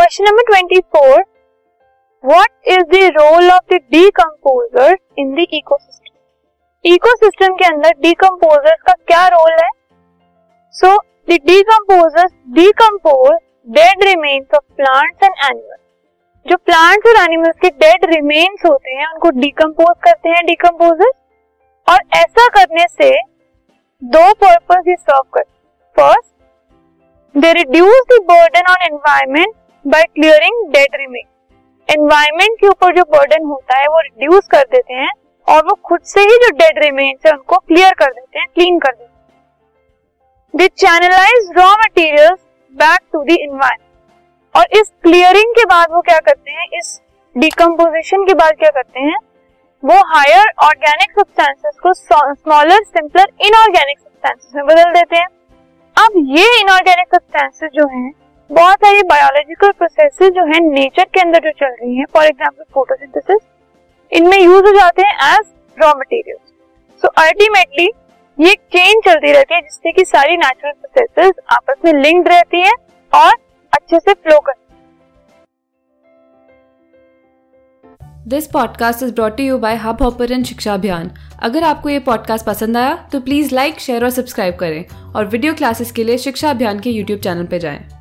Question number twenty four what is the role of the decomposer in the ecosystem ecosystem के अंदर decomposers का क्या role है? So the decomposers decompose dead remains of plants and animals जो plants और animals के dead remains होते हैं, उनको डीकम्पोज करते हैं डीकम्पोजर्स और ऐसा करने से दो पर्पज ये सर्व करते first they reduce the burden on environment by clearing dead remain environment के ऊपर जो बर्डन होता है, वो रिड्यूस कर देते हैं और वो खुद से ही जो डेड रिमेन्स है, उनको क्लियर कर देते हैं क्लीन कर देते हैं। They channelise raw materials back to the environment और इस क्लियरिंग के बाद वो क्या करते हैं? इस डिकम्पोजिशन के बाद क्या करते हैं? वो हायर ऑर्गेनिक सब्सटेंसेस को स्मॉलर सिंपलर इनऑर्गेनिक सब्सटेंसेस में बदल देते हैं। अब ये इनऑर्गेनिक सब्सटेंसेस जो हैं बहुत सारी बायोलॉजिकल प्रोसेसेस जो है नेचर के अंदर जो चल रही हैं फॉर एग्जांपल फोटोसिंथेसिस इनमें यूज़ हो जाते हैं as raw material so ultimately ये चेन चलती रहती है, जिससे कि सारी नेचुरल प्रोसेसेस आपस में लिंक्ड रहती है और अच्छे से फ्लो करती this podcast is brought you by Hubhopper Shiksha Abhiyan अगर आपको ये पॉडकास्ट पसंद आया तो प्लीज़ लाइक शेयर और सब्सक्राइब करें और वीडियो क्लासेस के लिए शिक्षा अभियान के यूट्यूब चैनल पर जाएँ।